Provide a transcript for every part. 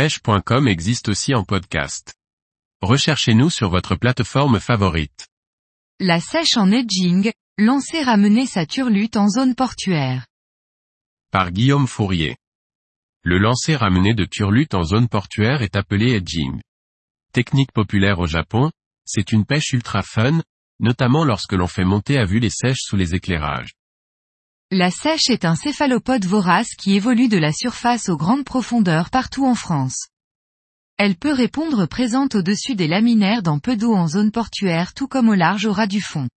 pêche.com existe aussi en podcast. Recherchez-nous sur votre plateforme favorite. La sèche en edging, lancer ramener sa turlute en zone portuaire. Par Guillaume Fourier. Le lancer ramené de turlute en zone portuaire est appelé edging. Technique populaire au Japon, c'est une pêche ultra fun, notamment lorsque l'on fait monter à vue les sèches sous les éclairages. La sèche est un céphalopode vorace qui évolue de la surface aux grandes profondeurs partout en France. Elle peut répondre présente au-dessus des laminaires dans peu d'eau en zone portuaire tout comme au large au ras du fond.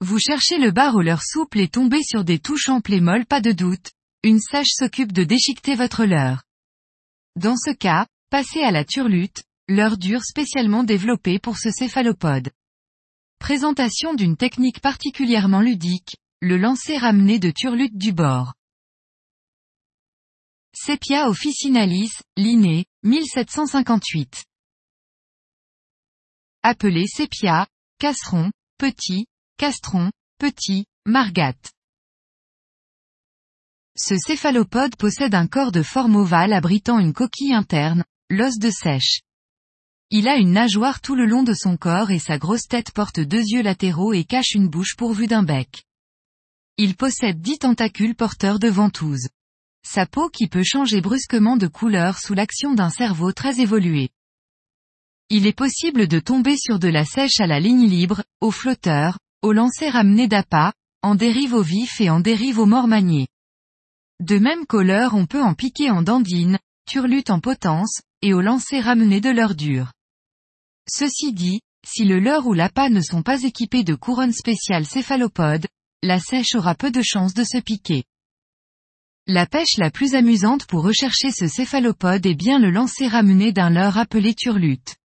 Vous cherchez le bar au leurre souple et tombez sur des touches amples et molles pas de doute, une sèche s'occupe de déchiqueter votre leurre. Dans ce cas, passez à la turlute, leurre dure spécialement développée pour ce céphalopode. Présentation d'une technique particulièrement ludique, le lancer ramené de turlute du bord. Sepia officinalis, Linné, 1758. Appelé Sepia, casseron, petit, castron, petit, margate. Ce céphalopode possède un corps de forme ovale abritant une coquille interne, l'os de sèche. Il a une nageoire tout le long de son corps et sa grosse tête porte deux yeux latéraux et cache une bouche pourvue d'un bec. Il possède dix tentacules porteurs de ventouses. Sa peau qui peut changer brusquement de couleur sous l'action d'un cerveau très évolué. Il est possible de tomber sur de la sèche à la ligne libre, au flotteur, au lancer ramené d'appât, en dérive au vif et en dérive au mort. De même qu'au leurre on peut en piquer en dandine, turlute en potence, et au lancer ramené de l'heure dure. Ceci dit, si le leurre ou l'appât ne sont pas équipés de couronne spéciale céphalopode, la sèche aura peu de chances de se piquer. La pêche la plus amusante pour rechercher ce céphalopode est bien le lancer ramené d'un leurre appelé turlute.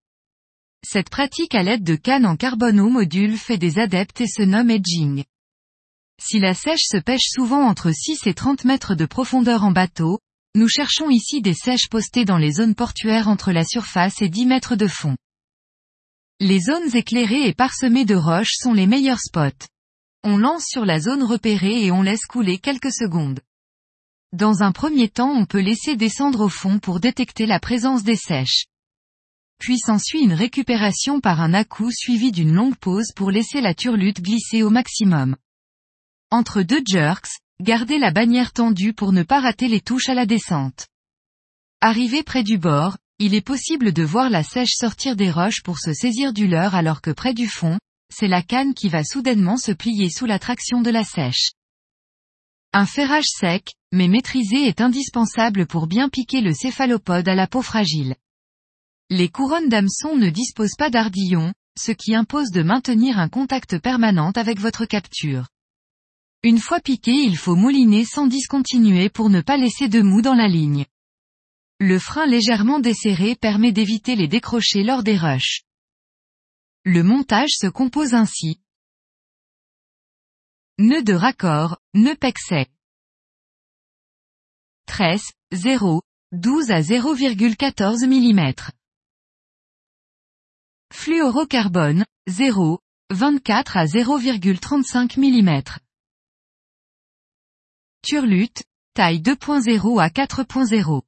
Cette pratique à l'aide de cannes en carbone au module fait des adeptes et se nomme edging. Si la sèche se pêche souvent entre 6 et 30 mètres de profondeur en bateau, nous cherchons ici des sèches postées dans les zones portuaires entre la surface et 10 mètres de fond. Les zones éclairées et parsemées de roches sont les meilleurs spots. On lance sur la zone repérée et on laisse couler quelques secondes. Dans un premier temps on peut laisser descendre au fond pour détecter la présence des sèches. Puis s'ensuit une récupération par un à-coup suivi d'une longue pause pour laisser la turlute glisser au maximum. Entre deux jerks, gardez la bannière tendue pour ne pas rater les touches à la descente. Arrivé près du bord, il est possible de voir la sèche sortir des roches pour se saisir du leurre alors que près du fond, c'est la canne qui va soudainement se plier sous la traction de la sèche. Un ferrage sec, mais maîtrisé est indispensable pour bien piquer le céphalopode à la peau fragile. Les couronnes d'hameçon ne disposent pas d'ardillon, ce qui impose de maintenir un contact permanent avec votre capture. Une fois piqué il faut mouliner sans discontinuer pour ne pas laisser de mou dans la ligne. Le frein légèrement desserré permet d'éviter les décrochés lors des rushs. Le montage se compose ainsi. Nœud de raccord, nœud pexet. Tresse, 0, 12 à 0,14 mm. Fluorocarbone, 0, 24 à 0,35 mm. Turlute, taille 2.0 à 4.0.